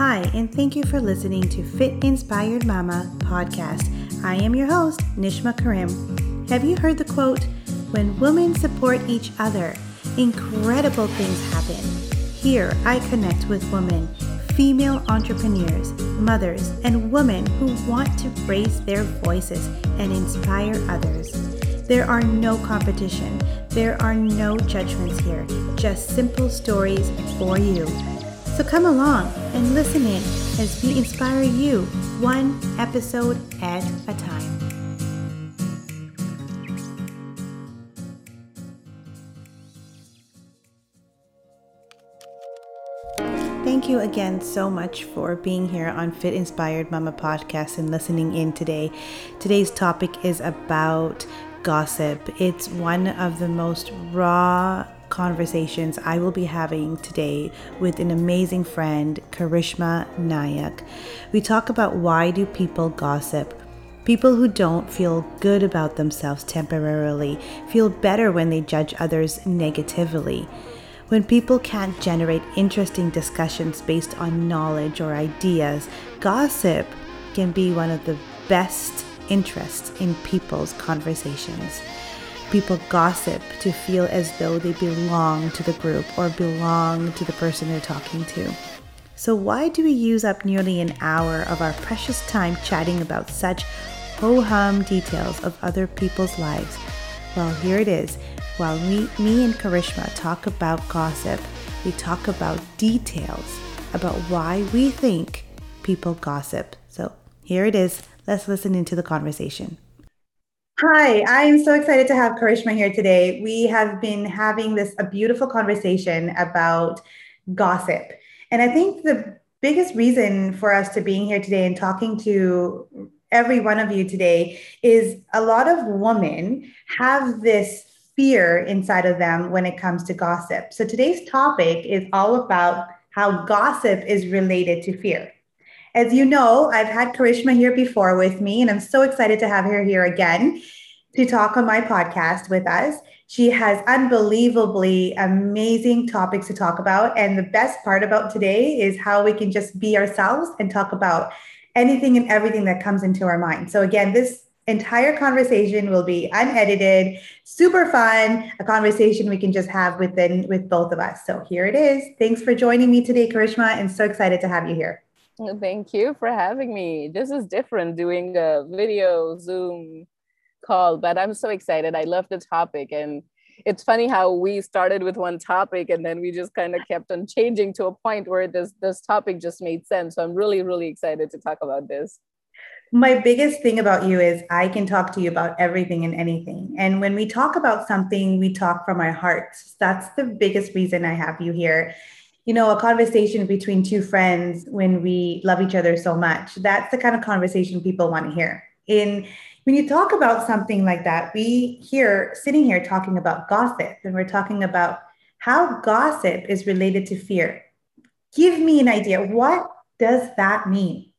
Hi, and thank you for listening to Fit Inspired Mama podcast. I am your host, Nishma Karim. Have you heard the quote, When women support each other, incredible things happen? Here, I connect with women, female entrepreneurs, mothers, and women who want to raise their voices and inspire others. There are no competition, there are no judgments here, just simple stories for you. So come along and listen in as we inspire you one episode at a time. Thank you again so much for being here on Fit Inspired Mama podcast and listening in today. Today's topic is about gossip. It's one of the most raw conversations I will be having today with an amazing friend, Karishma Nayak. We talk about why do people gossip? People who don't feel good about themselves temporarily feel better when they judge others negatively. When people can't generate interesting discussions based on knowledge or ideas, gossip can be one of the best interests in people's conversations. People gossip to feel as though they belong to the group or belong to the person they're talking to. So, why do we use up nearly an hour of our precious time chatting about such ho hum details of other people's lives? Well, here it is. While we, me and Karishma talk about gossip, we talk about details about why we think people gossip. So, here it is. Let's listen into the conversation. Hi, I'm so excited to have Karishma here today. We have been having this a beautiful conversation about gossip. And I think the biggest reason for us to being here today and talking to every one of you today is a lot of women have this fear inside of them when it comes to gossip. So today's topic is all about how gossip is related to fear. As you know, I've had Karishma here before with me, and I'm so excited to have her here again to talk on my podcast with us. She has unbelievably amazing topics to talk about. And the best part about today is how we can just be ourselves and talk about anything and everything that comes into our mind. So, again, this entire conversation will be unedited, super fun, a conversation we can just have within with both of us. So here it is. Thanks for joining me today, Karishma, and so excited to have you here. Thank you for having me. This is different doing a video Zoom call, but I'm so excited. I love the topic. And it's funny how we started with one topic and then we just kind of kept on changing to a point where this this topic just made sense. So I'm really, really excited to talk about this. My biggest thing about you is I can talk to you about everything and anything. And when we talk about something, we talk from our hearts. That's the biggest reason I have you here you know, a conversation between two friends when we love each other so much. That's the kind of conversation people want to hear. In when you talk about something like that, we here sitting here talking about gossip, and we're talking about how gossip is related to fear. Give me an idea. What does that mean?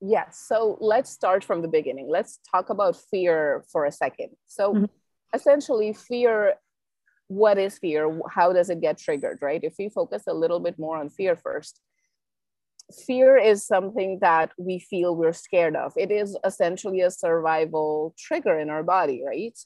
Yes. So let's start from the beginning. Let's talk about fear for a second. So mm-hmm. essentially, fear what is fear? How does it get triggered, right? If we focus a little bit more on fear first, fear is something that we feel we're scared of. It is essentially a survival trigger in our body, right?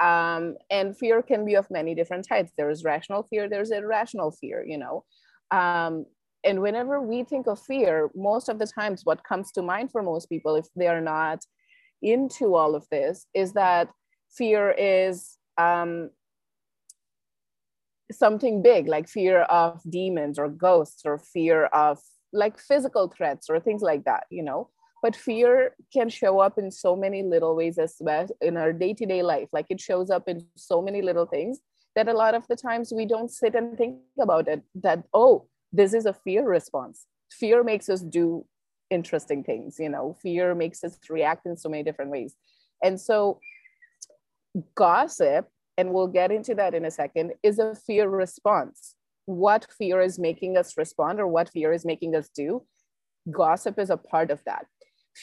Um, and fear can be of many different types. There is rational fear, there's irrational fear, you know. Um, and whenever we think of fear, most of the times what comes to mind for most people, if they are not into all of this, is that fear is um, something big like fear of demons or ghosts or fear of like physical threats or things like that you know? But fear can show up in so many little ways as well in our day-to-day life. Like it shows up in so many little things that a lot of the times we don't sit and think about it that oh this is a fear response. Fear makes us do interesting things you know? Fear makes us react in so many different ways. And so gossip and we'll get into that in a second, is a fear response. What fear is making us respond or what fear is making us do? Gossip is a part of that.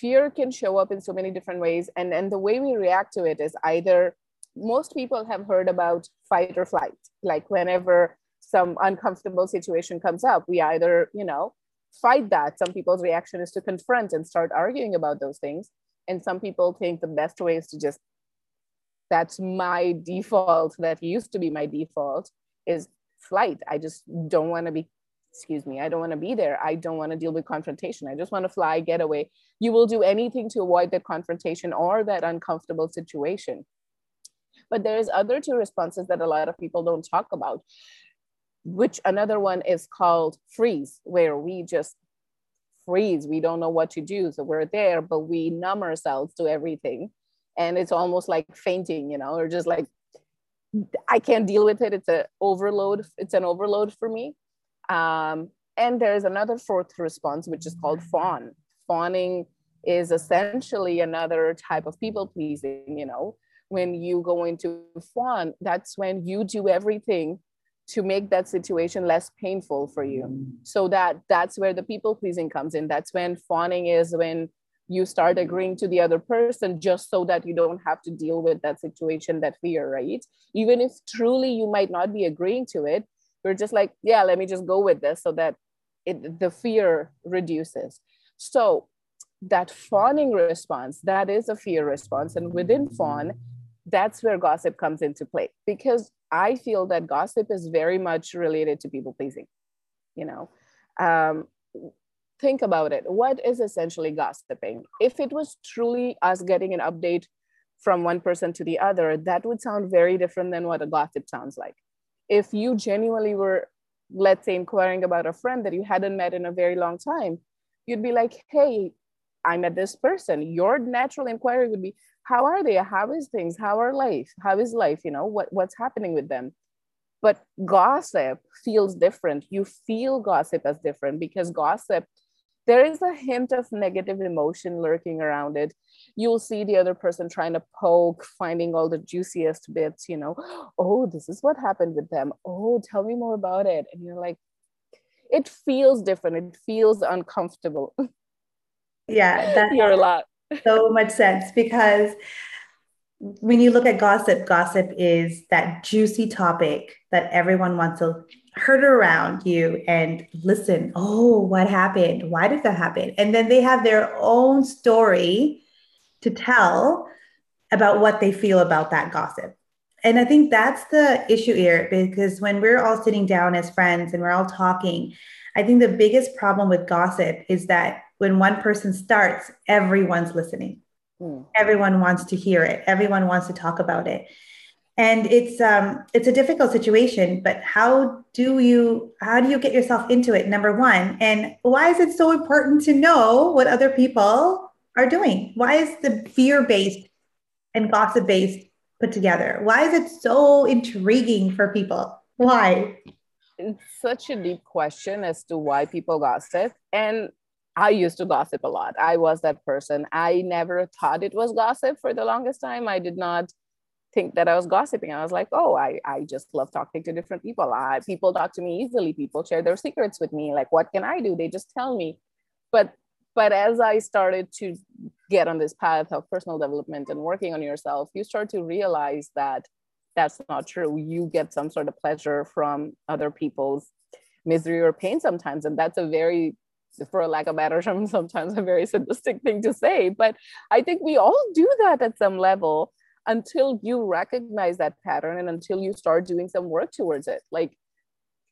Fear can show up in so many different ways. And, and the way we react to it is either most people have heard about fight or flight. Like whenever some uncomfortable situation comes up, we either, you know, fight that. Some people's reaction is to confront and start arguing about those things. And some people think the best way is to just, that's my default, that used to be my default, is flight. I just don't want to be, excuse me, I don't want to be there. I don't want to deal with confrontation. I just want to fly, get away. You will do anything to avoid that confrontation or that uncomfortable situation. But there's other two responses that a lot of people don't talk about which another one is called freeze, where we just freeze. We don't know what to do. So we're there, but we numb ourselves to everything. And it's almost like fainting, you know, or just like, I can't deal with it. It's an overload. It's an overload for me. Um, and there's another fourth response, which is called fawn. Fawning is essentially another type of people pleasing, you know. When you go into fawn, that's when you do everything to make that situation less painful for you so that that's where the people pleasing comes in that's when fawning is when you start agreeing to the other person just so that you don't have to deal with that situation that fear right? Even if truly you might not be agreeing to it you're just like yeah let me just go with this so that it the fear reduces. So that fawning response that is a fear response. And within fawn that's where gossip comes into play because I feel that gossip is very much related to people pleasing. You know, um, think about it. What is essentially gossiping? If it was truly us getting an update from one person to the other, that would sound very different than what a gossip sounds like. If you genuinely were, let's say, inquiring about a friend that you hadn't met in a very long time, you'd be like, hey, I met this person. Your natural inquiry would be, how are they how is things how are life how is life you know what what's happening with them but gossip feels different you feel gossip as different because gossip there is a hint of negative emotion lurking around it. You'll see the other person trying to poke finding all the juiciest bits you know. Oh this is what happened with them. Oh tell me more about it. And you're like it feels different. It feels uncomfortable. Yeah that you're a lot. so much sense because when you look at gossip, gossip is that juicy topic that everyone wants to herd around you and listen. Oh, what happened? Why did that happen? And then they have their own story to tell about what they feel about that gossip. And I think that's the issue here because when we're all sitting down as friends and we're all talking, I think the biggest problem with gossip is that when one person starts, everyone's listening. Mm. Everyone wants to hear it. Everyone wants to talk about it. And it's um, it's a difficult situation, but how do you how do you get yourself into it? Number one, and why is it so important to know what other people are doing? Why is the fear based and gossip based put together? Why is it so intriguing for people? Why? It's such a deep question as to why people gossip. And I used to gossip a lot. I was that person. I never thought it was gossip for the longest time. I did not think that I was gossiping. I was like, oh, I, I just love talking to different people. I, people talk to me easily. People share their secrets with me. Like, what can I do? They just tell me. But but as I started to get on this path of personal development and working on yourself, you start to realize that that's not true. You get some sort of pleasure from other people's misery or pain sometimes. And that's a very for a lack of better term, sometimes a very sadistic thing to say. But I think we all do that at some level until you recognize that pattern and until you start doing some work towards it. Like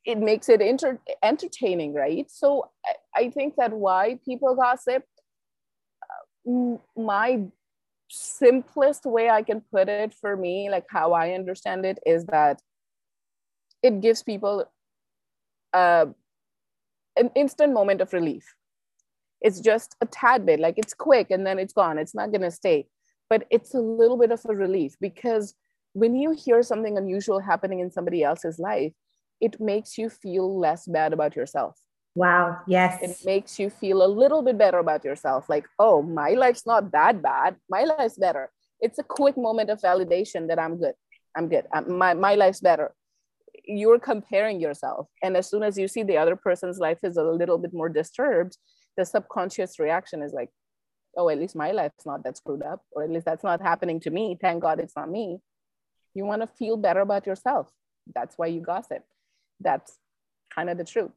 it makes it inter- entertaining, right? So I, think that why people gossip, uh, my simplest way I can put it for me, like how I understand it, is that it gives people uh, an instant moment of relief. It's just a tad bit, like it's quick and then it's gone. It's not going to stay. But it's a little bit of a relief because when you hear something unusual happening in somebody else's life, it makes you feel less bad about yourself. Wow. Yes. It makes you feel a little bit better about yourself. Like, oh, my life's not that bad. My life's better. It's a quick moment of validation that I'm good. I'm good. I'm, my, my life's better you're comparing yourself and as soon as you see the other person's life is a little bit more disturbed the subconscious reaction is like oh at least my life's not that screwed up or at least that's not happening to me thank god it's not me you want to feel better about yourself that's why you gossip that's kind of the truth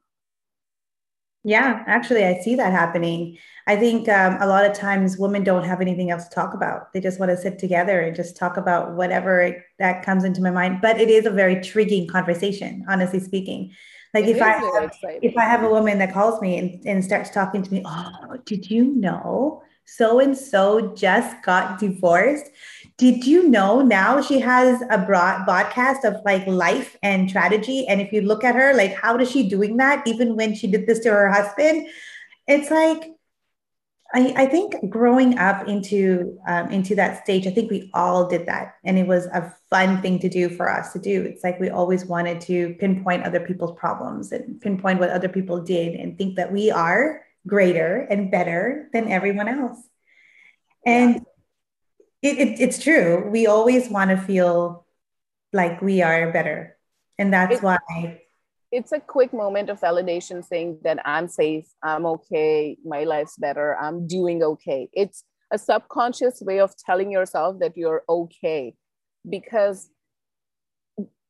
Yeah, actually, I see that happening. I think um, a lot of times women don't have anything else to talk about. They just want to sit together and just talk about whatever that comes into my mind. But it is a very triggering conversation, honestly speaking. Like it if I have, if I have a woman that calls me and, and starts talking to me, oh, did you know so and so just got divorced? Did you know now she has a broad podcast of like life and strategy? And if you look at her, like how is she doing that? Even when she did this to her husband, it's like I, I think growing up into um, into that stage, I think we all did that, and it was a fun thing to do for us to do. It's like we always wanted to pinpoint other people's problems and pinpoint what other people did, and think that we are greater and better than everyone else. And it, it, it's true. We always want to feel like we are better, and that's why it's a quick moment of validation saying that I'm safe, I'm okay, my life's better, I'm doing okay. It's a subconscious way of telling yourself that you're okay because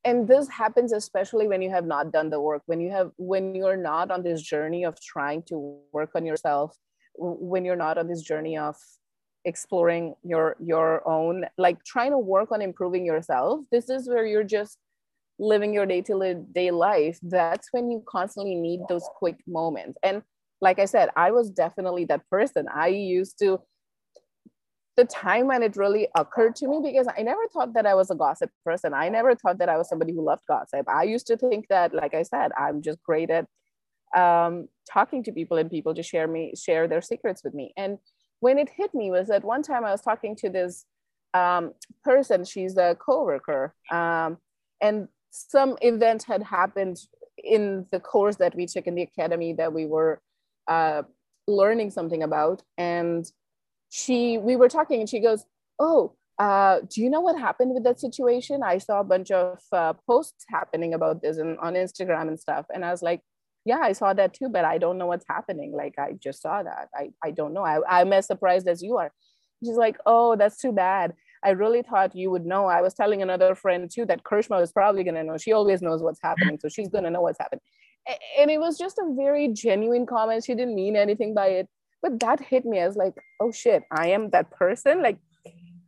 and this happens especially when you have not done the work when you have when you're not on this journey of trying to work on yourself when you're not on this journey of exploring your your own like trying to work on improving yourself this is where you're just living your day to day life, that's when you constantly need those quick moments. And like I said, I was definitely that person. I used to, the time when it really occurred to me, because I never thought that I was a gossip person. I never thought that I was somebody who loved gossip. I used to think that, like I said, I'm just great at um, talking to people and people to share me, share their secrets with me. And when it hit me was that one time I was talking to this um, person, she's a coworker, um, and some event had happened in the course that we took in the academy that we were uh, learning something about and she we were talking and she goes oh uh, do you know what happened with that situation i saw a bunch of uh, posts happening about this and on instagram and stuff and i was like yeah i saw that too but i don't know what's happening like i just saw that i, I don't know I, i'm as surprised as you are she's like oh that's too bad I really thought you would know. I was telling another friend too that Karishma is probably going to know. She always knows what's happening. So she's going to know what's happening. And it was just a very genuine comment. She didn't mean anything by it. But that hit me as like, oh shit, I am that person. Like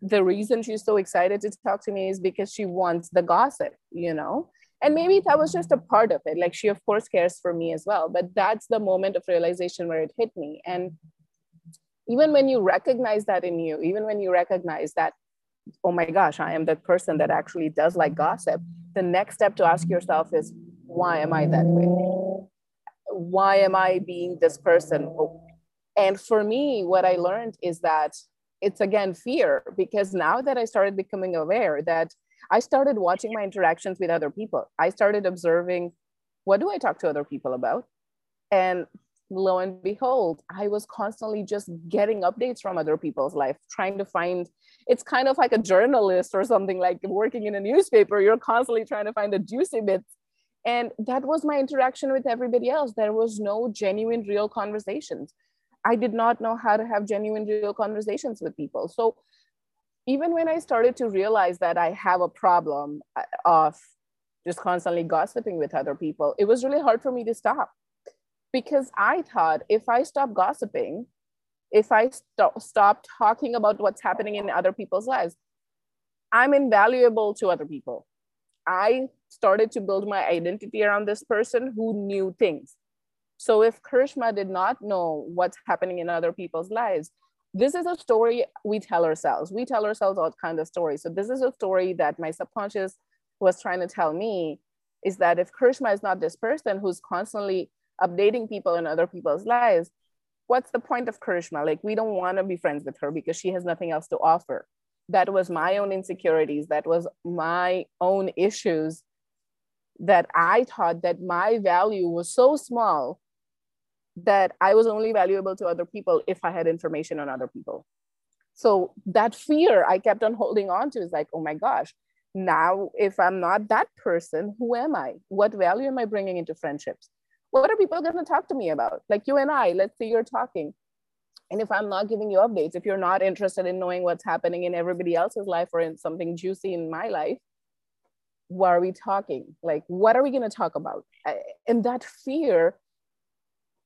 the reason she's so excited to talk to me is because she wants the gossip, you know? And maybe that was just a part of it. Like she, of course, cares for me as well. But that's the moment of realization where it hit me. And even when you recognize that in you, even when you recognize that oh my gosh, I am that person that actually does like gossip, the next step to ask yourself is, why am I that way? Why am I being this person? Oh, And for me, what I learned is that it's again fear, because now that I started becoming aware that I started watching my interactions with other people, I started observing what do I talk to other people about? And lo and behold, I was constantly just getting updates from other people's life, trying to find it's kind of like a journalist or something like working in a newspaper. You're constantly trying to find the juicy bits. And that was my interaction with everybody else. There was no genuine, real conversations. I did not know how to have genuine, real conversations with people. So even when I started to realize that I have a problem uh, of just constantly gossiping with other people, it was really hard for me to stop because I thought if I stop gossiping, if I st- stop talking about what's happening in other people's lives, I'm invaluable to other people. I started to build my identity around this person who knew things. So if Karishma did not know what's happening in other people's lives, this is a story we tell ourselves. We tell ourselves all kinds of stories. So this is a story that my subconscious was trying to tell me is that if Karishma is not this person who's constantly updating people in other people's lives, what's the point of Karishma? Like, we don't want to be friends with her because she has nothing else to offer. That was my own insecurities. That was my own issues that I thought that my value was so small that I was only valuable to other people if I had information on other people. So that fear I kept on holding on to is like, oh my gosh, now if I'm not that person, who am I? What value am I bringing into friendships? what are people going to talk to me about? Like you and I, let's say you're talking. And if I'm not giving you updates, if you're not interested in knowing what's happening in everybody else's life or in something juicy in my life, why are we talking? Like, what are we going to talk about? And that fear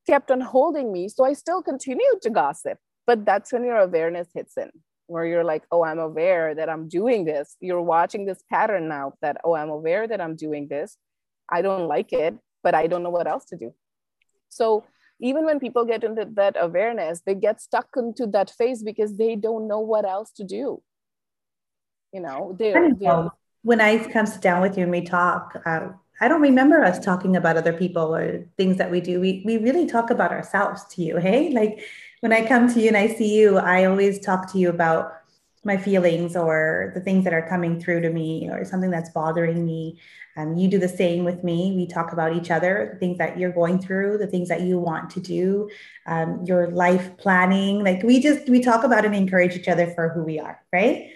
kept on holding me. So I still continued to gossip. But that's when your awareness hits in, where you're like, oh, I'm aware that I'm doing this. You're watching this pattern now that, oh, I'm aware that I'm doing this. I don't like it, but I don't know what else to do. So even when people get into that awareness, they get stuck into that phase because they don't know what else to do. You know, they're, they're when I come sit down with you and we talk, uh, I don't remember us talking about other people or things that we do. We we really talk about ourselves to you, hey? Like when I come to you and I see you, I always talk to you about my feelings or the things that are coming through to me or something that's bothering me. Um, you do the same with me. We talk about each other, the things that you're going through, the things that you want to do, um, your life planning. Like we just we talk about and encourage each other for who we are, right?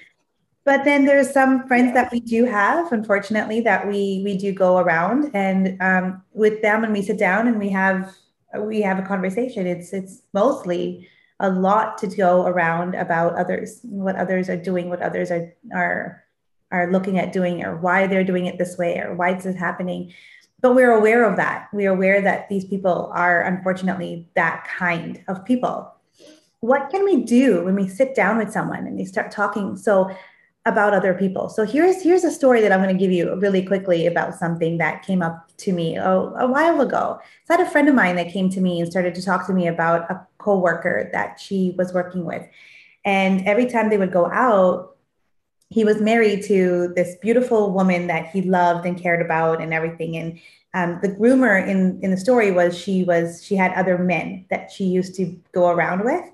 But then there's some friends that we do have, unfortunately, that we we do go around and um, with them, and we sit down and we have we have a conversation. It's it's mostly a lot to go around about others, what others are doing, what others are are are looking at doing, or why they're doing it this way, or why it's is happening. But we're aware of that. We're aware that these people are unfortunately that kind of people. What can we do when we sit down with someone and they start talking? So about other people. So here's here's a story that I'm going to give you really quickly about something that came up to me a, a while ago. So I had a friend of mine that came to me and started to talk to me about a coworker that she was working with. And every time they would go out, he was married to this beautiful woman that he loved and cared about and everything. And um, the rumor in in the story was she was she had other men that she used to go around with.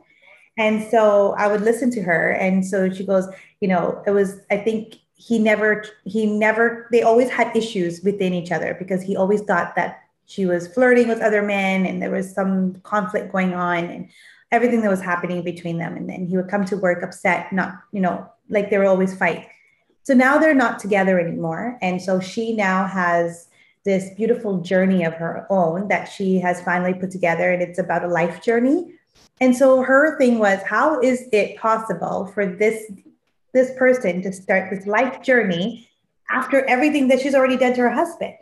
And so I would listen to her. And so she goes, you know, it was, I think he never, he never, they always had issues within each other because he always thought that she was flirting with other men and there was some conflict going on and everything that was happening between them. And then he would come to work upset, not, you know, like they were always fight. So now they're not together anymore. And so she now has this beautiful journey of her own that she has finally put together. And it's about a life journey and so her thing was, how is it possible for this this person to start this life journey after everything that she's already done to her husband?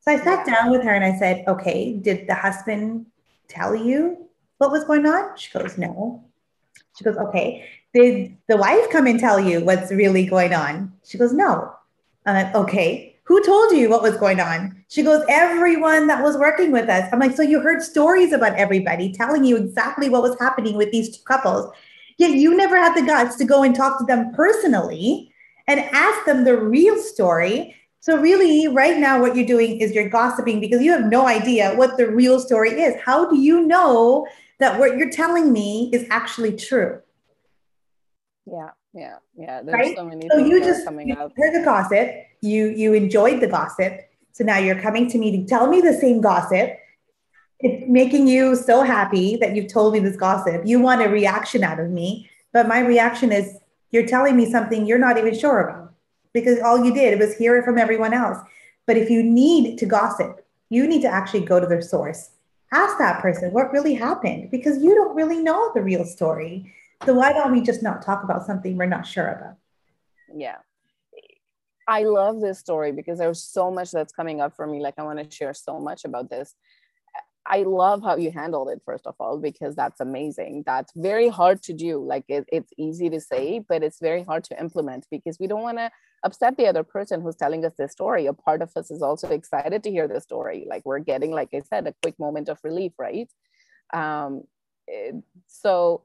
So I sat down with her and I said, okay, did the husband tell you what was going on? She goes, no. She goes, okay. Did the wife come and tell you what's really going on? She goes, no. I'm like, okay. Who told you what was going on? She goes, Everyone that was working with us. I'm like, So you heard stories about everybody telling you exactly what was happening with these two couples. Yet you never had the guts to go and talk to them personally and ask them the real story. So, really, right now, what you're doing is you're gossiping because you have no idea what the real story is. How do you know that what you're telling me is actually true? Yeah, yeah, yeah. There's right? so many so you just coming up. Heard the gossip you you enjoyed the gossip so now you're coming to me to tell me the same gossip it's making you so happy that you've told me this gossip. You want a reaction out of me but my reaction is you're telling me something you're not even sure about because all you did was hear it from everyone else. But if you need to gossip you need to actually go to their source. Ask that person what really happened because you don't really know the real story. So why don't we just not talk about something we're not sure about? Yeah. I love this story because there's so much that's coming up for me. Like I want to share so much about this. I love how you handled it, first of all, because that's amazing. That's very hard to do. Like it, it's easy to say, but it's very hard to implement because we don't want to upset the other person who's telling us this story. A part of us is also excited to hear the story. Like we're getting, like I said, a quick moment of relief, right? Um, so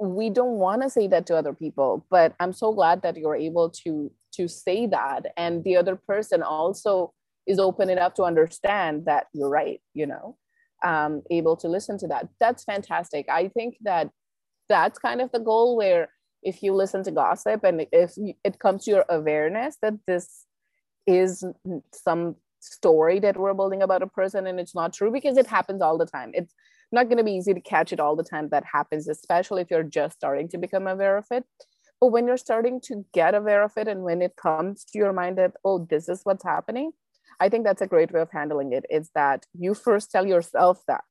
we don't want to say that to other people, but I'm so glad that you're able to to say that and the other person also is open enough to understand that you're right you know um, able to listen to that. That's fantastic. I think that that's kind of the goal where if you listen to gossip and if it comes to your awareness that this is some story that we're building about a person and it's not true because it happens all the time. It's not going to be easy to catch it all the time that happens especially if you're just starting to become aware of it. But when you're starting to get aware of it and when it comes to your mind that oh this is what's happening i think that's a great way of handling it is that you first tell yourself that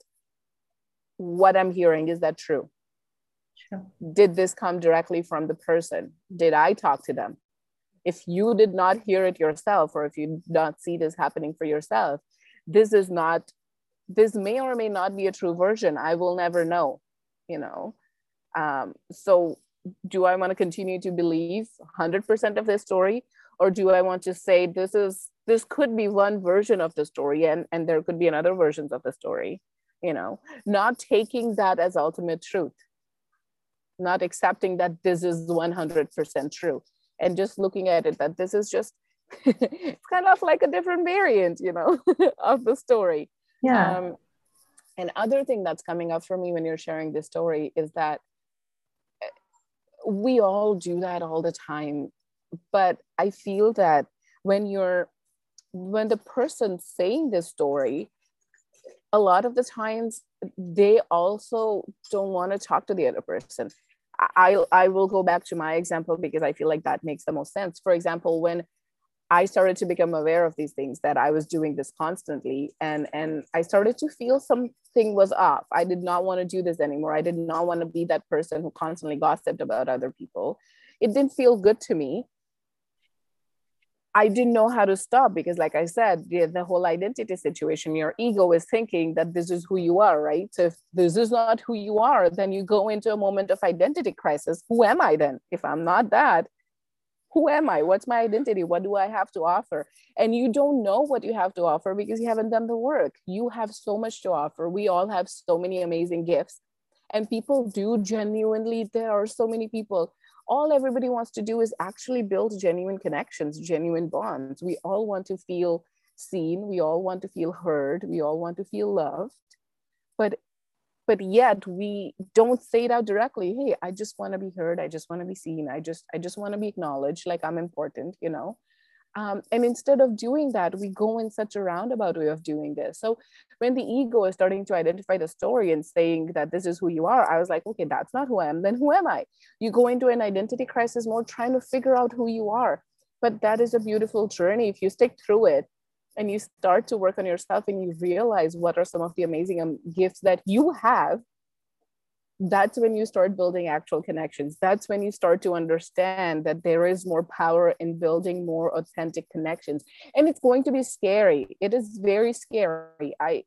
what i'm hearing is that true? Sure. did this come directly from the person? Did i talk to them? If you did not hear it yourself or if you did not see this happening for yourself this is not this may or may not be a true version. I will never know you know? Um, so do i want to continue to believe 100% of this story? Or do i want to say this is this could be one version of the story and and there could be another versions of the story you know? Not taking that as ultimate truth. Not accepting that this is 100% true and just looking at it that this is just it's kind of like a different variant you know of the story. Yeah. Um, and other thing that's coming up for me when you're sharing this story is that eh, we all do that all the time but i feel that when you're when the person saying this story a lot of the times they also don't want to talk to the other person I, I will go back to my example because I feel like that makes the most sense. For example, when I started to become aware of these things that I was doing this constantly and and I started to feel something was off. I did not want to do this anymore. I did not want to be that person who constantly gossiped about other people. It didn't feel good to me. I didn't know how to stop because, like I said, the, the whole identity situation, your ego is thinking that this is who you are, right? So if this is not who you are, then you go into a moment of identity crisis. Who am I then? If I'm not that, who am I? What's my identity? What do I have to offer? And you don't know what you have to offer because you haven't done the work. You have so much to offer. We all have so many amazing gifts. And people do genuinely, there are so many people all everybody wants to do is actually build genuine connections, genuine bonds. We all want to feel seen, we all want to feel heard, we all want to feel loved. But but yet we don't say it out directly. Hey i just want to be heard. I just want to be seen. I just i just want to be acknowledged. Like i'm important you know um, and instead of doing that, we go in such a roundabout way of doing this. So when the ego is starting to identify the story and saying that this is who you are, I was like, okay, that's not who I am. Then who am I? You go into an identity crisis mode trying to figure out who you are. But that is a beautiful journey. If you stick through it and you start to work on yourself and you realize what are some of the amazing um, gifts that you have that's when you start building actual connections. That's when you start to understand that there is more power in building more authentic connections. And it's going to be scary. It is very scary. I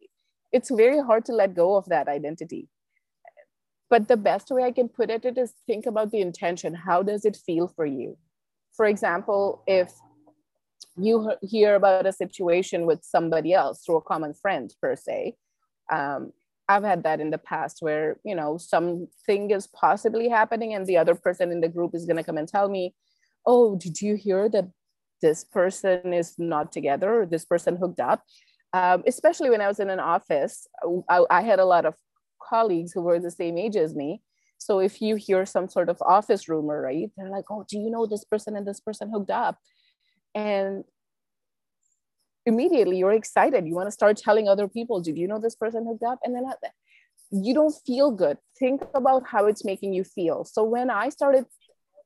it's very hard to let go of that identity. But the best way I can put it, it is think about the intention. How does it feel for you? For example, if you hear about a situation with somebody else through a common friend per se, um, I've had that in the past where, you know, something is possibly happening and the other person in the group is going to come and tell me, oh, did you hear that this person is not together or this person hooked up? Um, especially when I was in an office, I, I had a lot of colleagues who were the same age as me. So if you hear some sort of office rumor, right, they're like, oh, do you know this person and this person hooked up? And immediately you're excited. You want to start telling other people did you know this person hooked up? And then you don't feel good. Think about how it's making you feel. So when i started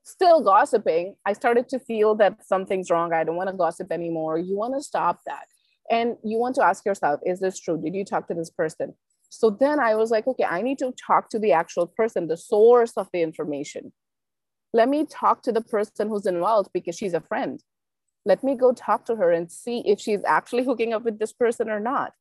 still gossiping i started to feel that something's wrong. I don't want to gossip anymore. You want to stop that. And you want to ask yourself is this true? Did you talk to this person? So then i was like okay i need to talk to the actual person the source of the information. Let me talk to the person who's involved because she's a friend let me go talk to her and see if she's actually hooking up with this person or not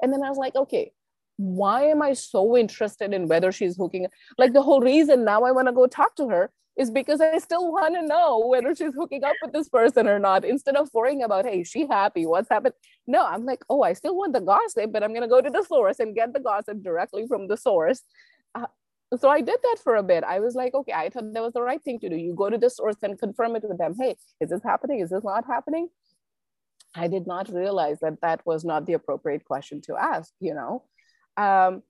and then i was like okay why am i so interested in whether she's hooking up? like the whole reason now i want to go talk to her is because i still want to know whether she's hooking up with this person or not instead of worrying about hey she happy what's happened no i'm like oh i still want the gossip but i'm going to go to the source and get the gossip directly from the source uh, so I did that for a bit. I was like, okay, I thought that was the right thing to do. You go to the source and confirm it with them. Hey, is this happening? Is this not happening? I did not realize that that was not the appropriate question to ask, you know? Um,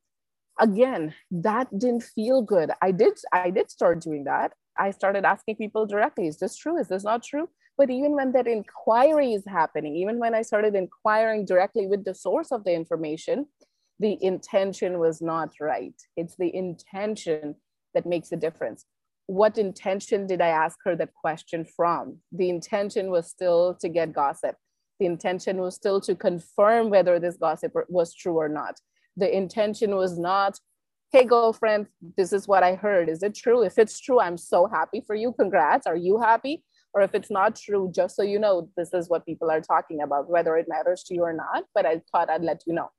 again, that didn't feel good. I did, I did start doing that. I started asking people directly, is this true? Is this not true? But even when that inquiry is happening, even when I started inquiring directly with the source of the information, the intention was not right. It's the intention that makes a difference. What intention did I ask her that question from? The intention was still to get gossip. The intention was still to confirm whether this gossip was true or not. The intention was not, hey, girlfriend, this is what I heard. Is it true? If it's true, I'm so happy for you. Congrats. Are you happy? Or if it's not true, just so you know, this is what people are talking about, whether it matters to you or not. But I thought I'd let you know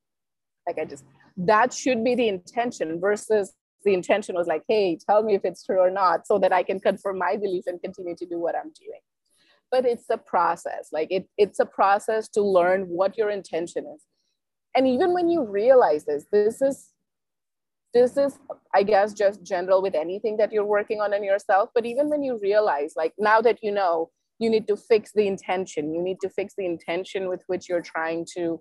Like I just, that should be the intention versus the intention was like, hey, tell me if it's true or not so that I can confirm my belief and continue to do what I'm doing. But it's a process. Like it, it's a process to learn what your intention is. And even when you realize this, this is this is i guess just general with anything that you're working on in yourself but even when you realize like now that you know you need to fix the intention you need to fix the intention with which you're trying to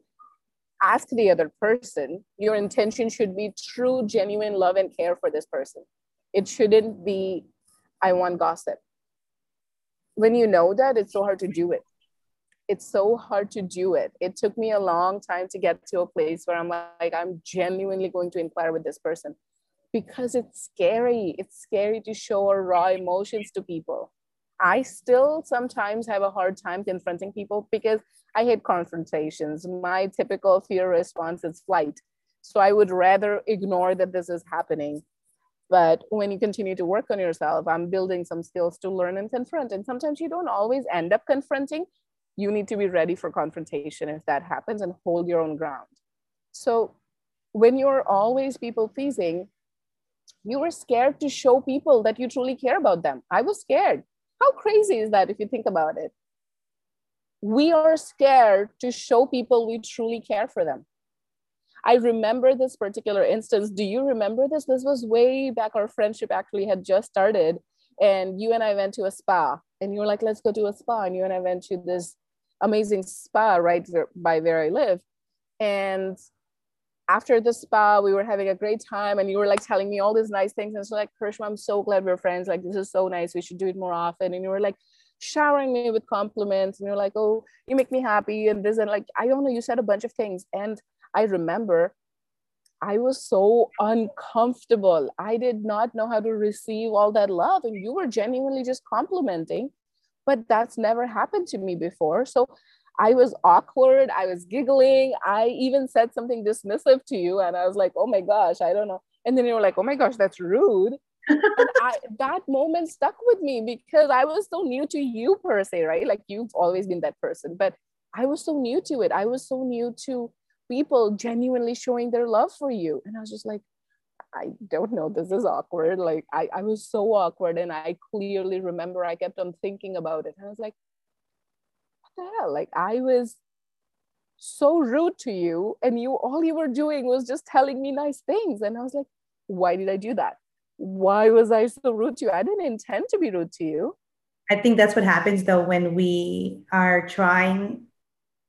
ask the other person your intention should be true genuine love and care for this person. It shouldn't be i want gossip. When you know that it's so hard to do it. It's so hard to do it. It took me a long time to get to a place where i'm like i'm genuinely going to inquire with this person. Because it's scary. It's scary to show our raw emotions to people. I still sometimes have a hard time confronting people because I hate confrontations. My typical fear response is flight. So I would rather ignore that this is happening. But when you continue to work on yourself, I'm building some skills to learn and confront. And sometimes you don't always end up confronting. You need to be ready for confrontation if that happens and hold your own ground. So when you're always people pleasing, you were scared to show people that you truly care about them. I was scared. How crazy is that if you think about it? We are scared to show people we truly care for them. I remember this particular instance. Do you remember this? This was way back. Our friendship actually had just started, and you and I went to a spa, and you were like, let's go to a spa. And you and I went to this amazing spa right by where I live. And after the spa, we were having a great time, and you were like telling me all these nice things. And so, like, Karishma, I'm so glad we're friends. Like, this is so nice. We should do it more often. And you were like, showering me with compliments and you're like oh you make me happy and this and like i don't know you said a bunch of things and i remember i was so uncomfortable. I did not know how to receive all that love and you were genuinely just complimenting but that's never happened to me before. So i was awkward i was giggling i even said something dismissive to you and i was like oh my gosh i don't know and then you were like oh my gosh that's rude I, that moment stuck with me because I was so new to you per se, right? Like you've always been that person, but I was so new to it. I was so new to people genuinely showing their love for you. And I was just like, I don't know, this is awkward. Like I, I was so awkward. And I clearly remember I kept on thinking about it. And I was like, what the hell? Like I was so rude to you and you all you were doing was just telling me nice things. And I was like, why did I do that? Why was I so rude to you? I didn't intend to be rude to you. I think that's what happens though when we are trying,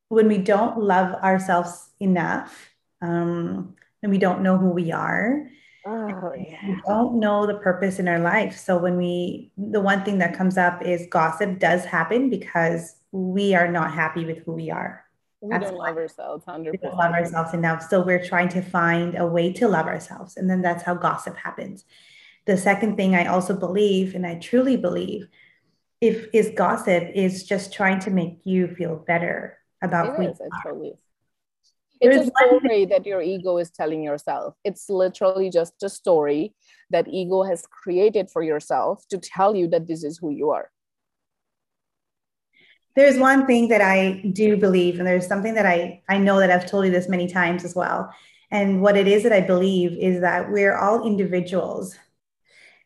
when we don't love ourselves enough, um, and we don't know who we are. Oh, yeah. We don't know the purpose in our life. So when we, the one thing that comes up is gossip does happen because we are not happy with who we are. We That's don't love ourselves 100%. We don't love ourselves enough. So we're trying to find a way to love ourselves. And then that's how gossip happens. The second thing I also believe, and I truly believe, if is gossip is just trying to make you feel better about it is, totally It's a story that your ego is telling yourself. It's literally just a story that ego has created for yourself to tell you that this is who you are. There's one thing that I do believe, and there's something that I, I know that I've told you this many times as well. And what it is that I believe is that we're all individuals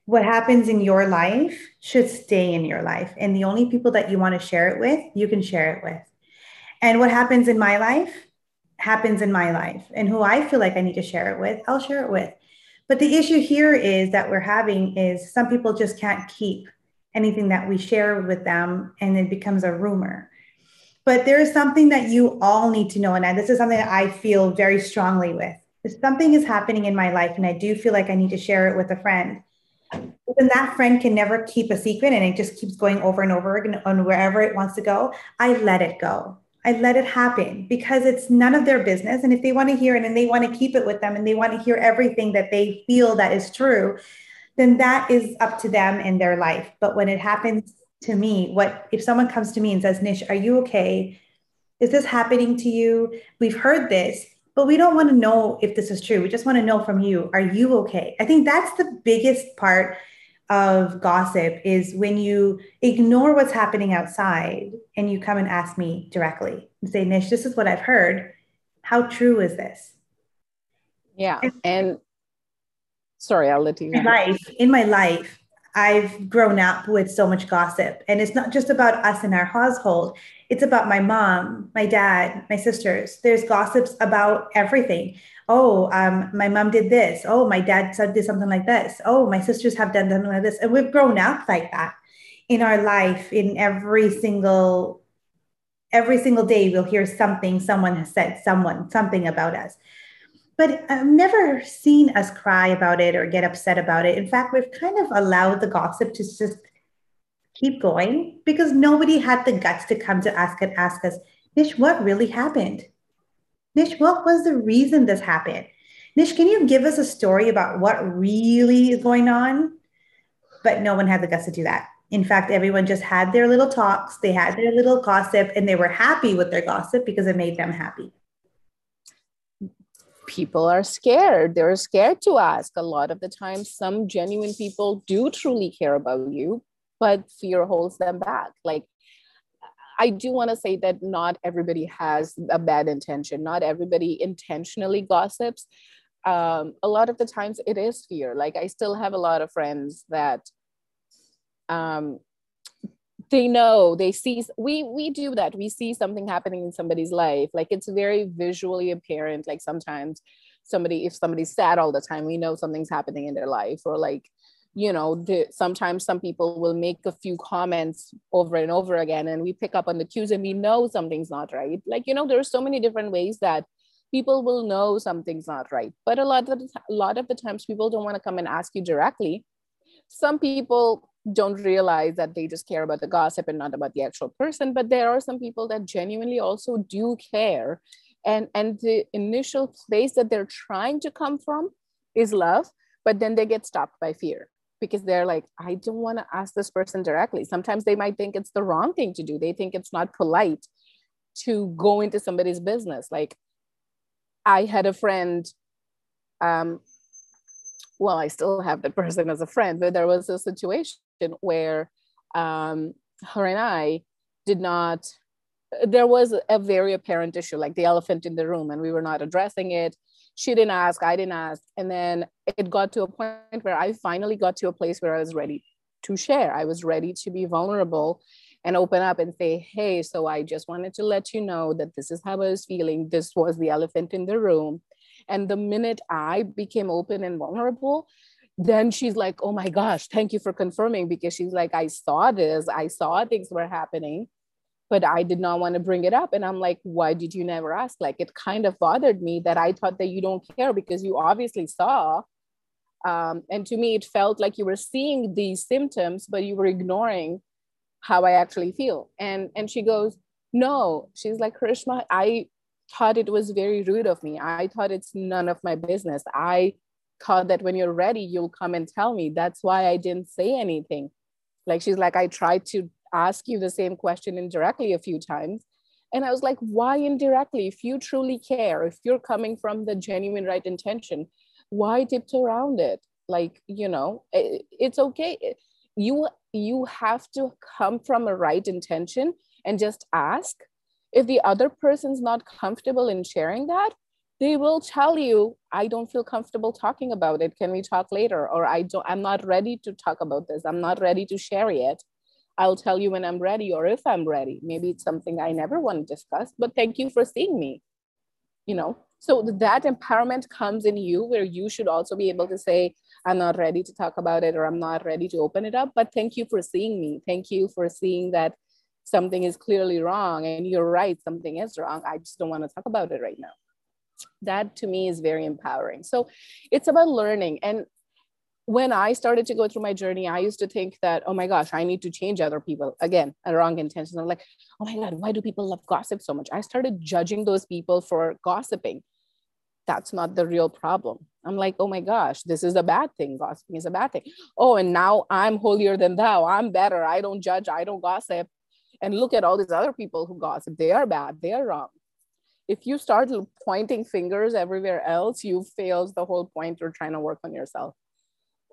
what happens in your life should stay in your life. And the only people that you want to share it with, you can share it with. And what happens in my life happens in my life. And who I feel like I need to share it with, I'll share it with. But the issue here is that we're having is some people just can't keep anything that we share with them and it becomes a rumor. But there is something that you all need to know. And this is something that I feel very strongly with. If something is happening in my life and I do feel like I need to share it with a friend, then that friend can never keep a secret and it just keeps going over and over again on wherever it wants to go. I let it go. I let it happen because it's none of their business. And if they want to hear it and they want to keep it with them and they want to hear everything that they feel that is true, then that is up to them in their life. But when it happens to me, what if someone comes to me and says, Nish, are you okay? Is this happening to you? We've heard this but we don't want to know if this is true. We just want to know from you, are you okay? I think that's the biggest part of gossip is when you ignore what's happening outside and you come and ask me directly and say, Nish, this is what I've heard. How true is this? Yeah. And, sorry, I'll let you. In life, in my life, I've grown up with so much gossip. And it's not just about us in our household, it's about my mom, my dad, my sisters. There's gossips about everything. Oh, um, my mom did this. Oh, my dad did something like this. Oh, my sisters have done something like this. And we've grown up like that in our life, in every single every single day we'll hear something someone has said someone something about us but I've never seen us cry about it or get upset about it. In fact, we've kind of allowed the gossip to just keep going because nobody had the guts to come to ask and ask us, Nish, what really happened? Nish, what was the reason this happened? Nish, can you give us a story about what really is going on? But no one had the guts to do that. In fact, everyone just had their little talks, they had their little gossip, and they were happy with their gossip because it made them happy people are scared. They're scared to ask. A lot of the time, some genuine people do truly care about you, but fear holds them back. Like, I do want to say that not everybody has a bad intention, not everybody intentionally gossips. Um, a lot of the times it is fear. Like, I still have a lot of friends that um, they know they see we we do that. We see something happening in somebody's life. Like it's very visually apparent like sometimes somebody if somebody's sad all the time we know something's happening in their life or like you know the, sometimes some people will make a few comments over and over again and we pick up on the cues and we know something's not right. Like you know there are so many different ways that people will know something's not right. But a lot of the, a lot of the times people don't want to come and ask you directly. Some people don't realize that they just care about the gossip and not about the actual person but there are some people that genuinely also do care. And and the initial place that they're trying to come from is love but then they get stopped by fear because they're like i don't want to ask this person directly. Sometimes they might think it's the wrong thing to do. They think it's not polite to go into somebody's business. Like i had a friend um well i still have the person as a friend but there was a situation where um, her and I did not, there was a very apparent issue, like the elephant in the room, and we were not addressing it. She didn't ask, I didn't ask. And then it got to a point where I finally got to a place where I was ready to share. I was ready to be vulnerable and open up and say, hey, so I just wanted to let you know that this is how I was feeling. This was the elephant in the room. And the minute I became open and vulnerable, then she's like, oh my gosh, thank you for confirming because she's like, I saw this, I saw things were happening, but I did not want to bring it up. And I'm like, why did you never ask? Like, it kind of bothered me that I thought that you don't care because you obviously saw. Um, and to me, it felt like you were seeing these symptoms, but you were ignoring how I actually feel. And and she goes, no, she's like, Karishma, I thought it was very rude of me. I thought it's none of my business. I thought that when you're ready, you'll come and tell me. That's why I didn't say anything. Like she's like, I tried to ask you the same question indirectly a few times. And I was like, why indirectly? If you truly care, if you're coming from the genuine right intention, why tiptoe around it? Like, you know, it, it's okay. You you have to come from a right intention and just ask. If the other person's not comfortable in sharing that, they will tell you i don't feel comfortable talking about it. Can we talk later? Or i don't i'm not ready to talk about this. I'm not ready to share it. I'll tell you when i'm ready or if i'm ready. Maybe it's something i never want to discuss but thank you for seeing me you know? So that empowerment comes in you where you should also be able to say i'm not ready to talk about it or i'm not ready to open it up. But thank you for seeing me. Thank you for seeing that something is clearly wrong. And you're right something is wrong. I just don't want to talk about it right now that to me is very empowering. So it's about learning. And when i started to go through my journey i used to think that oh my gosh i need to change other people. Again a wrong intention i'm like oh my god why do people love gossip so much? I started judging those people for gossiping. That's not the real problem. I'm like oh my gosh this is a bad thing. Gossiping is a bad thing. Oh and now i'm holier than thou. I'm better. I don't judge. I don't gossip. And look at all these other people who gossip. They are bad. They are wrong if you start pointing fingers everywhere else, you fails the whole point you're trying to work on yourself.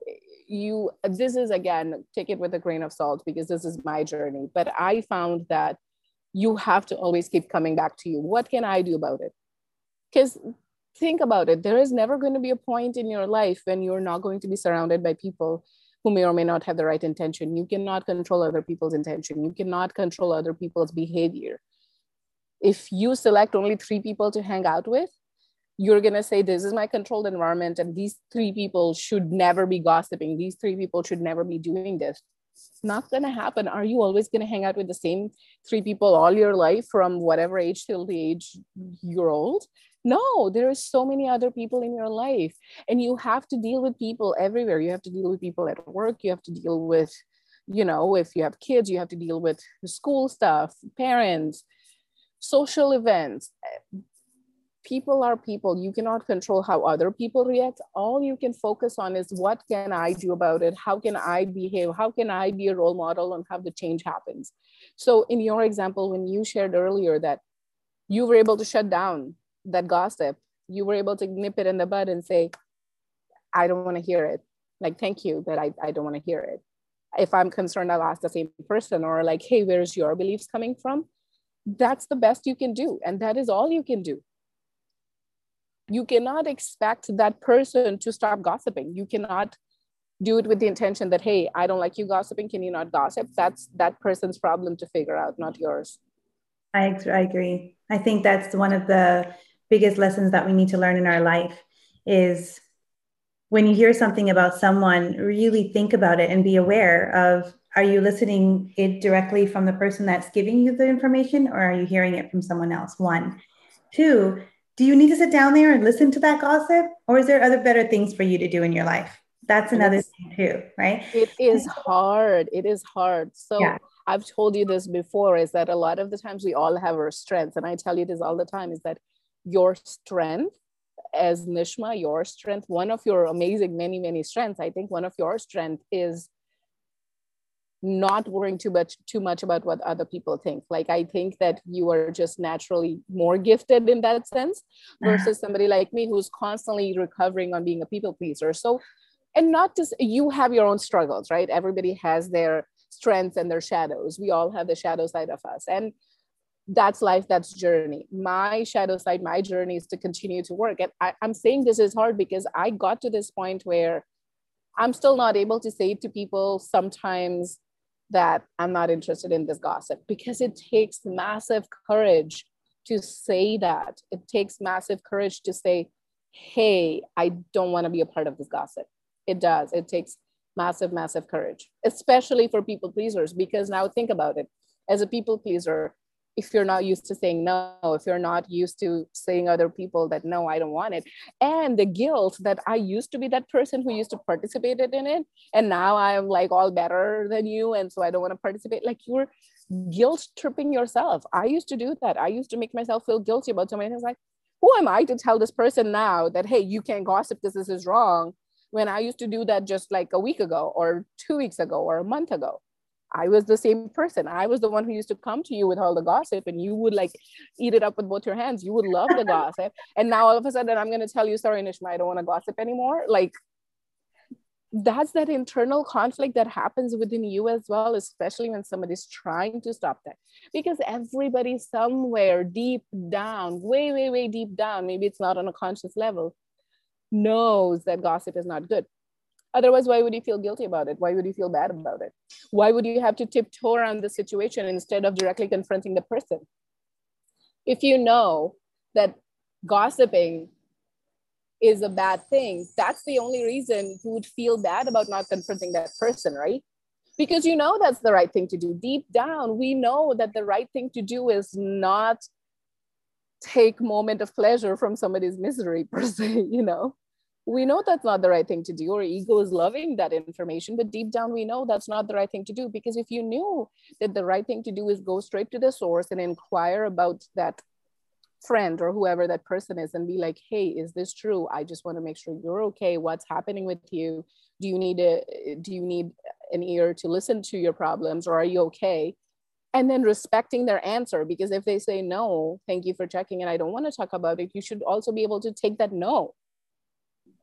Eh, you, this is again, take it with a grain of salt because this is my journey. But I found that you have to always keep coming back to you. What can I do about it? Because think about it there is never going to be a point in your life when you're not going to be surrounded by people who may or may not have the right intention you cannot control other people's intention you cannot control other people's behavior if you select only three people to hang out with you're going to say this is my controlled environment and these three people should never be gossiping. These three people should never be doing this. It's not going to happen. Are you always going to hang out with the same three people all your life from whatever age till the age you're old? No there are so many other people in your life and you have to deal with people everywhere. You have to deal with people at work. You have to deal with you know if you have kids you have to deal with school stuff parents social events. People are people. You cannot control how other people react. All you can focus on is what can i do about it? How can i behave? How can i be a role model on how the change happens? So in your example when you shared earlier that you were able to shut down that gossip you were able to nip it in the bud and say i don't want to hear it. Like thank you but i, I don't want to hear it. If i'm concerned i'll ask the same person or like hey where's your beliefs coming from that's the best you can do and that is all you can do. You cannot expect that person to stop gossiping. You cannot do it with the intention that hey i don't like you gossiping can you not gossip? That's that person's problem to figure out not yours. I, agree. I think that's one of the biggest lessons that we need to learn in our life is when you hear something about someone really think about it and be aware of are you listening it directly from the person that's giving you the information or are you hearing it from someone else? One. Two do you need to sit down there and listen to that gossip or is there other better things for you to do in your life? That's another thing too right? It is hard. It is hard. So yeah. i've told you this before is that a lot of the times we all have our strengths and i tell you this all the time is that your strength as nishma your strength one of your amazing many many strengths i think one of your strength is not worrying too much too much about what other people think. Like i think that you are just naturally more gifted in that sense mm-hmm. versus somebody like me who's constantly recovering on being a people pleaser. So and not just you have your own struggles right? Everybody has their strengths and their shadows. We all have the shadow side of us. And that's life that's journey. My shadow side my journey is to continue to work. And I, i'm saying this is hard because i got to this point where i'm still not able to say to people sometimes that I'm not interested in this gossip because it takes massive courage to say that. It takes massive courage to say, hey, I don't want to be a part of this gossip. It does. It takes massive, massive courage, especially for people pleasers. Because now think about it as a people pleaser, if you're not used to saying no, if you're not used to saying other people that no, I don't want it, and the guilt that I used to be that person who used to participate in it, and now I'm like all better than you, and so I don't want to participate. Like you're guilt tripping yourself. I used to do that. I used to make myself feel guilty about so many things. Like, who am I to tell this person now that hey, you can't gossip because this is wrong? When I used to do that just like a week ago, or two weeks ago, or a month ago I was the same person. I was the one who used to come to you with all the gossip and you would like eat it up with both your hands. You would love the gossip. And now all of a sudden I'm going to tell you, sorry, Nishma, I don't want to gossip anymore. Like that's that internal conflict that happens within you as well, especially when somebody's trying to stop that. Because everybody somewhere deep down, way, way, way deep down, maybe it's not on a conscious level, knows that gossip is not good. Otherwise, why would you feel guilty about it? Why would you feel bad about it? Why would you have to tiptoe around the situation instead of directly confronting the person? If you know that gossiping is a bad thing, that's the only reason you would feel bad about not confronting that person, right? Because you know that's the right thing to do. Deep down, we know that the right thing to do is not take moment of pleasure from somebody's misery per se, you know? We know that's not the right thing to do. Our ego is loving that information but deep down we know that's not the right thing to do. Because if you knew that the right thing to do is go straight to the source and inquire about that friend or whoever that person is and be like hey is this true? I just want to make sure you're okay. What's happening with you? Do you need a do you need an ear to listen to your problems or are you okay? And then respecting their answer because if they say no thank you for checking and i don't want to talk about it you should also be able to take that no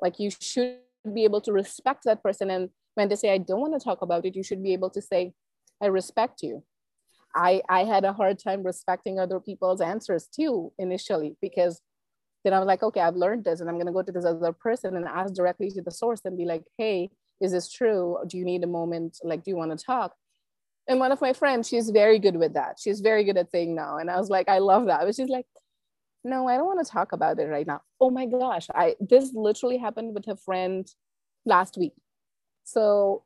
like you should be able to respect that person and when they say i don't want to talk about it you should be able to say i respect you i i had a hard time respecting other people's answers too initially because then I was like, okay, I've learned this and I'm going to go to this other person and ask directly to the source and be like, hey, is this true? Do you need a moment? Like, do you want to talk? And one of my friends, she's very good with that. She's very good at saying no. And I was like, I love that. But she's like, no, I don't want to talk about it right now. Oh my gosh. I this literally happened with a friend last week. So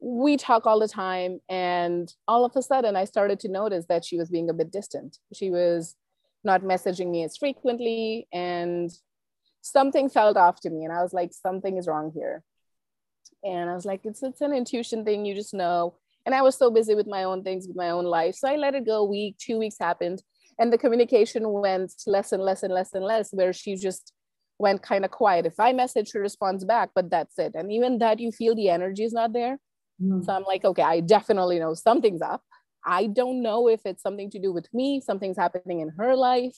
we talk all the time. And all of a sudden I started to notice that she was being a bit distant. She was not messaging me as frequently and something felt off to me and i was like something is wrong here and i was like it's it's an intuition thing you just know and i was so busy with my own things with my own life so i let it go a week two weeks happened and the communication went less and less and less and less where she just went kind of quiet if i message she responds back but that's it and even that you feel the energy is not there mm. so i'm like okay i definitely know something's up I don't know if it's something to do with me, something's happening in her life,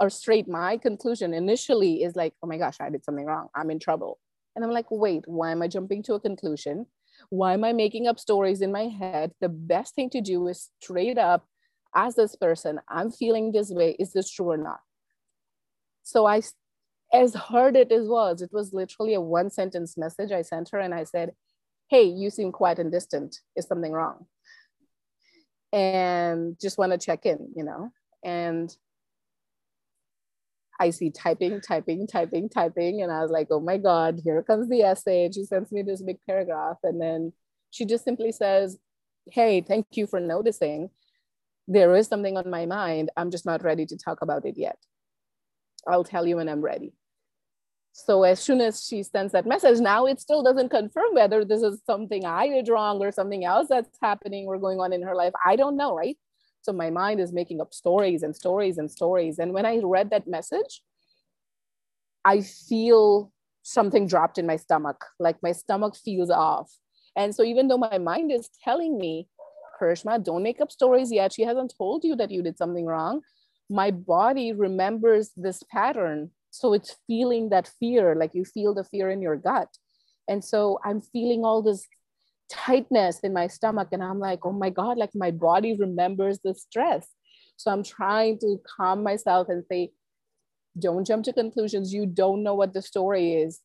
or straight. My conclusion initially is like, oh my gosh, I did something wrong. I'm in trouble. And I'm like, wait, why am I jumping to a conclusion? Why am I making up stories in my head? The best thing to do is straight up ask this person, I'm feeling this way. Is this true or not? So I, as hard it as was, it was literally a one sentence message I sent her and I said, hey, you seem quiet and distant. Is something wrong? and just want to check in, you know. And I see typing, typing, typing, typing. And I was like, oh my God, here comes the essay. And she sends me this big paragraph. And then she just simply says, hey, thank you for noticing. There is something on my mind. I'm just not ready to talk about it yet. I'll tell you when I'm ready. So as soon as she sends that message, now it still doesn't confirm whether this is something I did wrong or something else that's happening or going on in her life. I don't know, right? So my mind is making up stories and stories and stories. And when I read that message, I feel something dropped in my stomach, like my stomach feels off. And so even though my mind is telling me, Karishma, don't make up stories yet. She hasn't told you that you did something wrong. My body remembers this pattern so it's feeling that fear like you feel the fear in your gut. And so i'm feeling all this tightness in my stomach and i'm like oh my god like my body remembers the stress. So i'm trying to calm myself and say don't jump to conclusions. You don't know what the story is.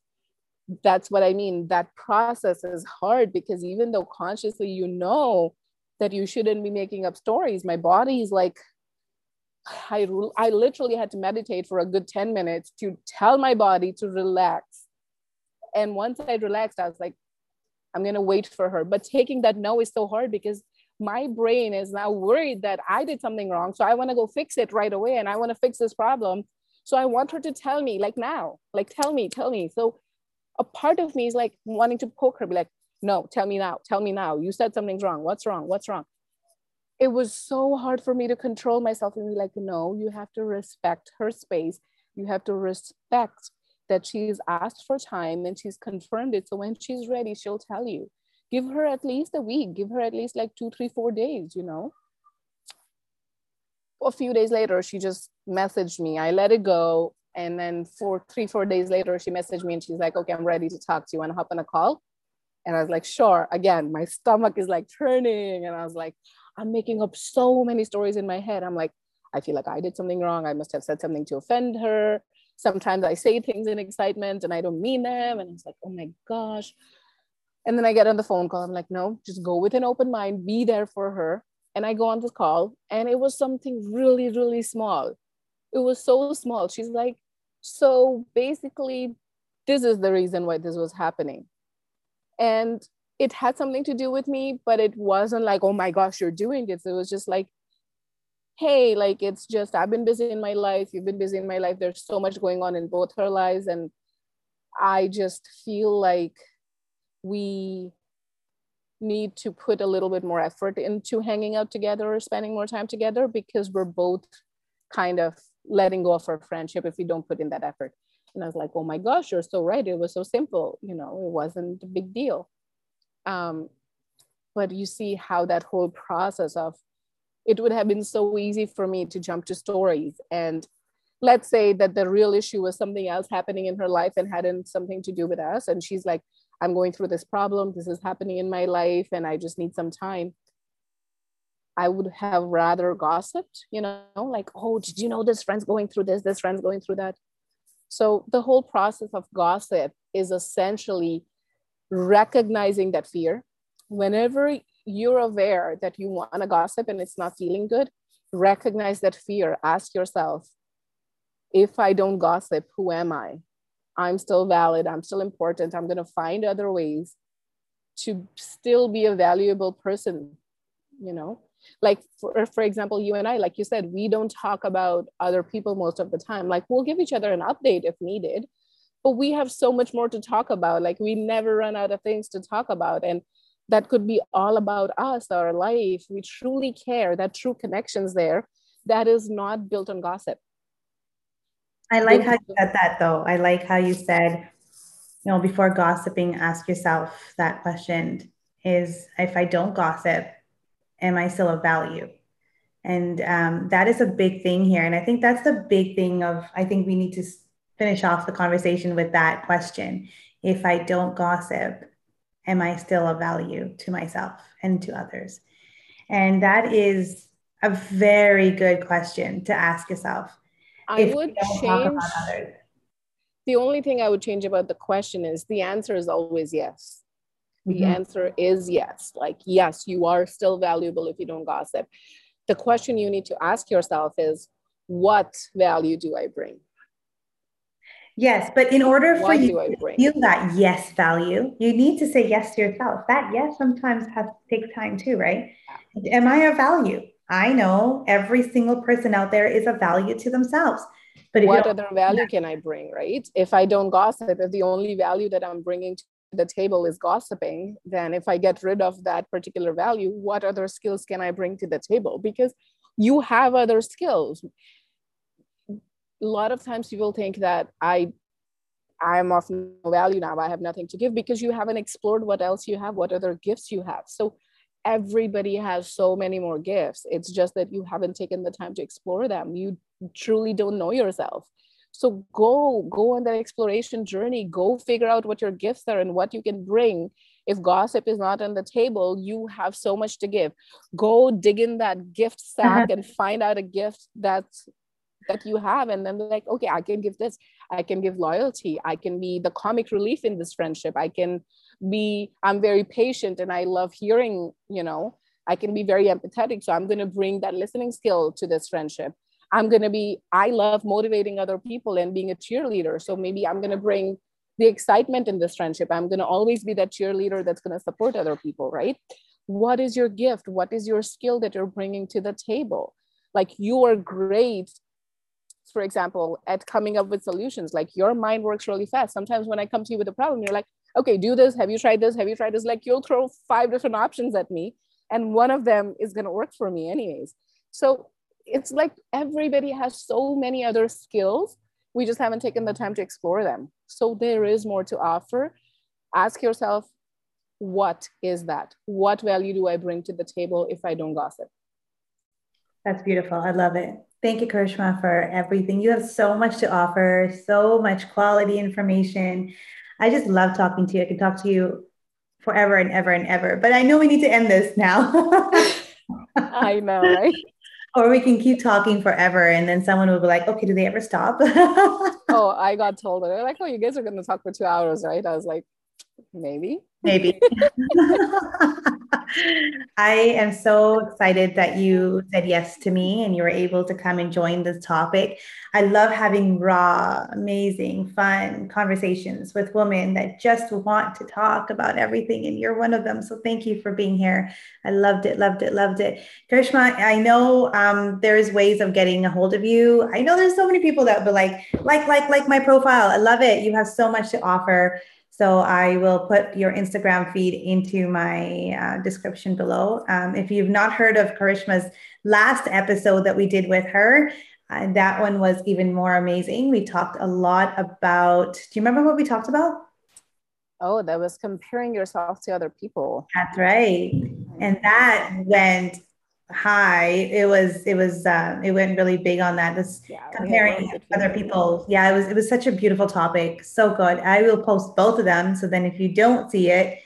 That's what i mean. That process is hard because even though consciously you know that you shouldn't be making up stories my body is like I, I literally had to meditate for a good 10 minutes to tell my body to relax. And once I relaxed, I was like, I'm going to wait for her. But taking that no is so hard because my brain is now worried that I did something wrong. So I want to go fix it right away and I want to fix this problem. So I want her to tell me, like now, like tell me, tell me. So a part of me is like wanting to poke her, be like, no, tell me now, tell me now. You said something's wrong. What's wrong? What's wrong? it was so hard for me to control myself and be like, no, you have to respect her space. You have to respect that she's asked for time and she's confirmed it. So when she's ready, she'll tell you. Give her at least a week, give her at least like two, three, four days, you know. A few days later, she just messaged me. I let it go. And then for three, four days later, she messaged me and she's like, okay, I'm ready to talk to you. To hop on a call? And I was like, sure. Again, my stomach is like turning. And I was like, I'm making up so many stories in my head. I'm like, I feel like I did something wrong. I must have said something to offend her. Sometimes I say things in excitement and I don't mean them. And it's like, oh my gosh. And then I get on the phone call. I'm like, no, just go with an open mind, be there for her. And I go on this call, and it was something really, really small. It was so small. She's like, so basically, this is the reason why this was happening. And it had something to do with me, but it wasn't like, oh my gosh, you're doing this. It was just like, hey, like it's just, I've been busy in my life. You've been busy in my life. There's so much going on in both our lives. And I just feel like we need to put a little bit more effort into hanging out together or spending more time together because we're both kind of letting go of our friendship if we don't put in that effort. And I was like, oh my gosh, you're so right. It was so simple. You know, it wasn't a big deal. Um, but you see how that whole process of it would have been so easy for me to jump to stories and let's say that the real issue was something else happening in her life and hadn't something to do with us and she's like i'm going through this problem this is happening in my life and i just need some time I would have rather gossiped, you know, like, oh, did you know this friend's going through this, this friend's going through that. So the whole process of gossip is essentially recognizing that fear. Whenever you're aware that you want to gossip and it's not feeling good, recognize that fear. Ask yourself, if I don't gossip, who am I? I'm still valid. I'm still important. I'm going to find other ways to still be a valuable person, you know? Like, for, for example, you and I, like you said, we don't talk about other people most of the time. Like, we'll give each other an update if needed, but we have so much more to talk about. Like, we never run out of things to talk about. And that could be all about us, our life. We truly care, that true connections there that is not built on gossip. I like how you said that though. I like how you said, you know, before gossiping, ask yourself that question is if I don't gossip, am I still of value? And um, that is a big thing here. And I think that's the big thing of, I think we need to finish off the conversation with that question. If I don't gossip, am I still of value to myself and to others? And that is a very good question to ask yourself. I would change. The only thing I would change about the question is the answer is always yes. The mm-hmm. answer is yes. Like, yes, you are still valuable if you don't gossip. The question you need to ask yourself is, what value do I bring? Yes, but in order for you to feel that yes value, you need to say yes to yourself. That yes sometimes has takes time too, right? Am I a value? I know every single person out there is a value to themselves. But what other value can I bring, right? If I don't gossip, if the only value that I'm bringing to the table is gossiping, then if I get rid of that particular value, what other skills can I bring to the table? Because you have other skills a lot of times people think that I I'm of no value now. I have nothing to give because you haven't explored what else you have, what other gifts you have. So everybody has so many more gifts. It's just that you haven't taken the time to explore them. You truly don't know yourself. So go, go on that exploration journey. Go figure out what your gifts are and what you can bring. If gossip is not on the table, you have so much to give. Go dig in that gift sack and find out a gift that's that you have and then like okay i can give this i can give loyalty i can be the comic relief in this friendship i can be i'm very patient and i love hearing you know i can be very empathetic so i'm going to bring that listening skill to this friendship i'm going to be i love motivating other people and being a cheerleader so maybe i'm going to bring the excitement in this friendship i'm going to always be that cheerleader that's going to support other people right what is your gift what is your skill that you're bringing to the table like you are great for example, at coming up with solutions. Like your mind works really fast. Sometimes when I come to you with a problem, you're like, okay, do this. Have you tried this? Have you tried this? Like you'll throw five different options at me, and one of them is going to work for me, anyways. So it's like everybody has so many other skills. We just haven't taken the time to explore them. So there is more to offer. Ask yourself, what is that? What value do I bring to the table if I don't gossip? That's beautiful. I love it. Thank you, Karishma, for everything. You have so much to offer, so much quality information. I just love talking to you. I can talk to you forever and ever and ever. But I know we need to end this now. I know, right? Or we can keep talking forever and then someone will be like, okay, do they ever stop? oh, I got told. They're like, oh, you guys are going to talk for two hours, right? I was like, maybe. Maybe. I am so excited that you said yes to me and you were able to come and join this topic. I love having raw, amazing, fun conversations with women that just want to talk about everything, and you're one of them. So thank you for being here. I loved it, loved it, loved it. Karishma, I know um, there's ways of getting a hold of you. I know there's so many people that will be like, like, like, like my profile. I love it. You have so much to offer. So I will put your Instagram feed into my uh, description below. Um, if you've not heard of Karishma's last episode that we did with her, uh, that one was even more amazing. We talked a lot about, do you remember what we talked about? Oh, that was comparing yourself to other people. That's right. And that went high it was it was uh, it went really big on that just yeah, comparing other people yeah it was it was such a beautiful topic so good i will post both of them so then if you don't see it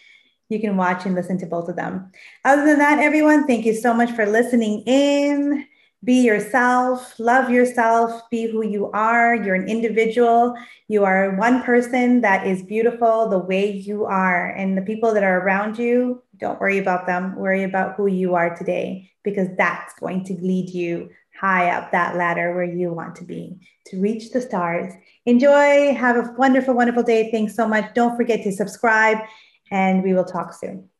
you can watch and listen to both of them. Other than that, everyone, thank you so much for listening in. Be yourself, love yourself, be who you are. You're an individual. You are one person that is beautiful the way you are. And the people that are around you, don't worry about them. Worry about who you are today because that's going to lead you high up that ladder where you want to be to reach the stars. Enjoy. Have a wonderful, wonderful day. Thanks so much. Don't forget to subscribe, and we will talk soon.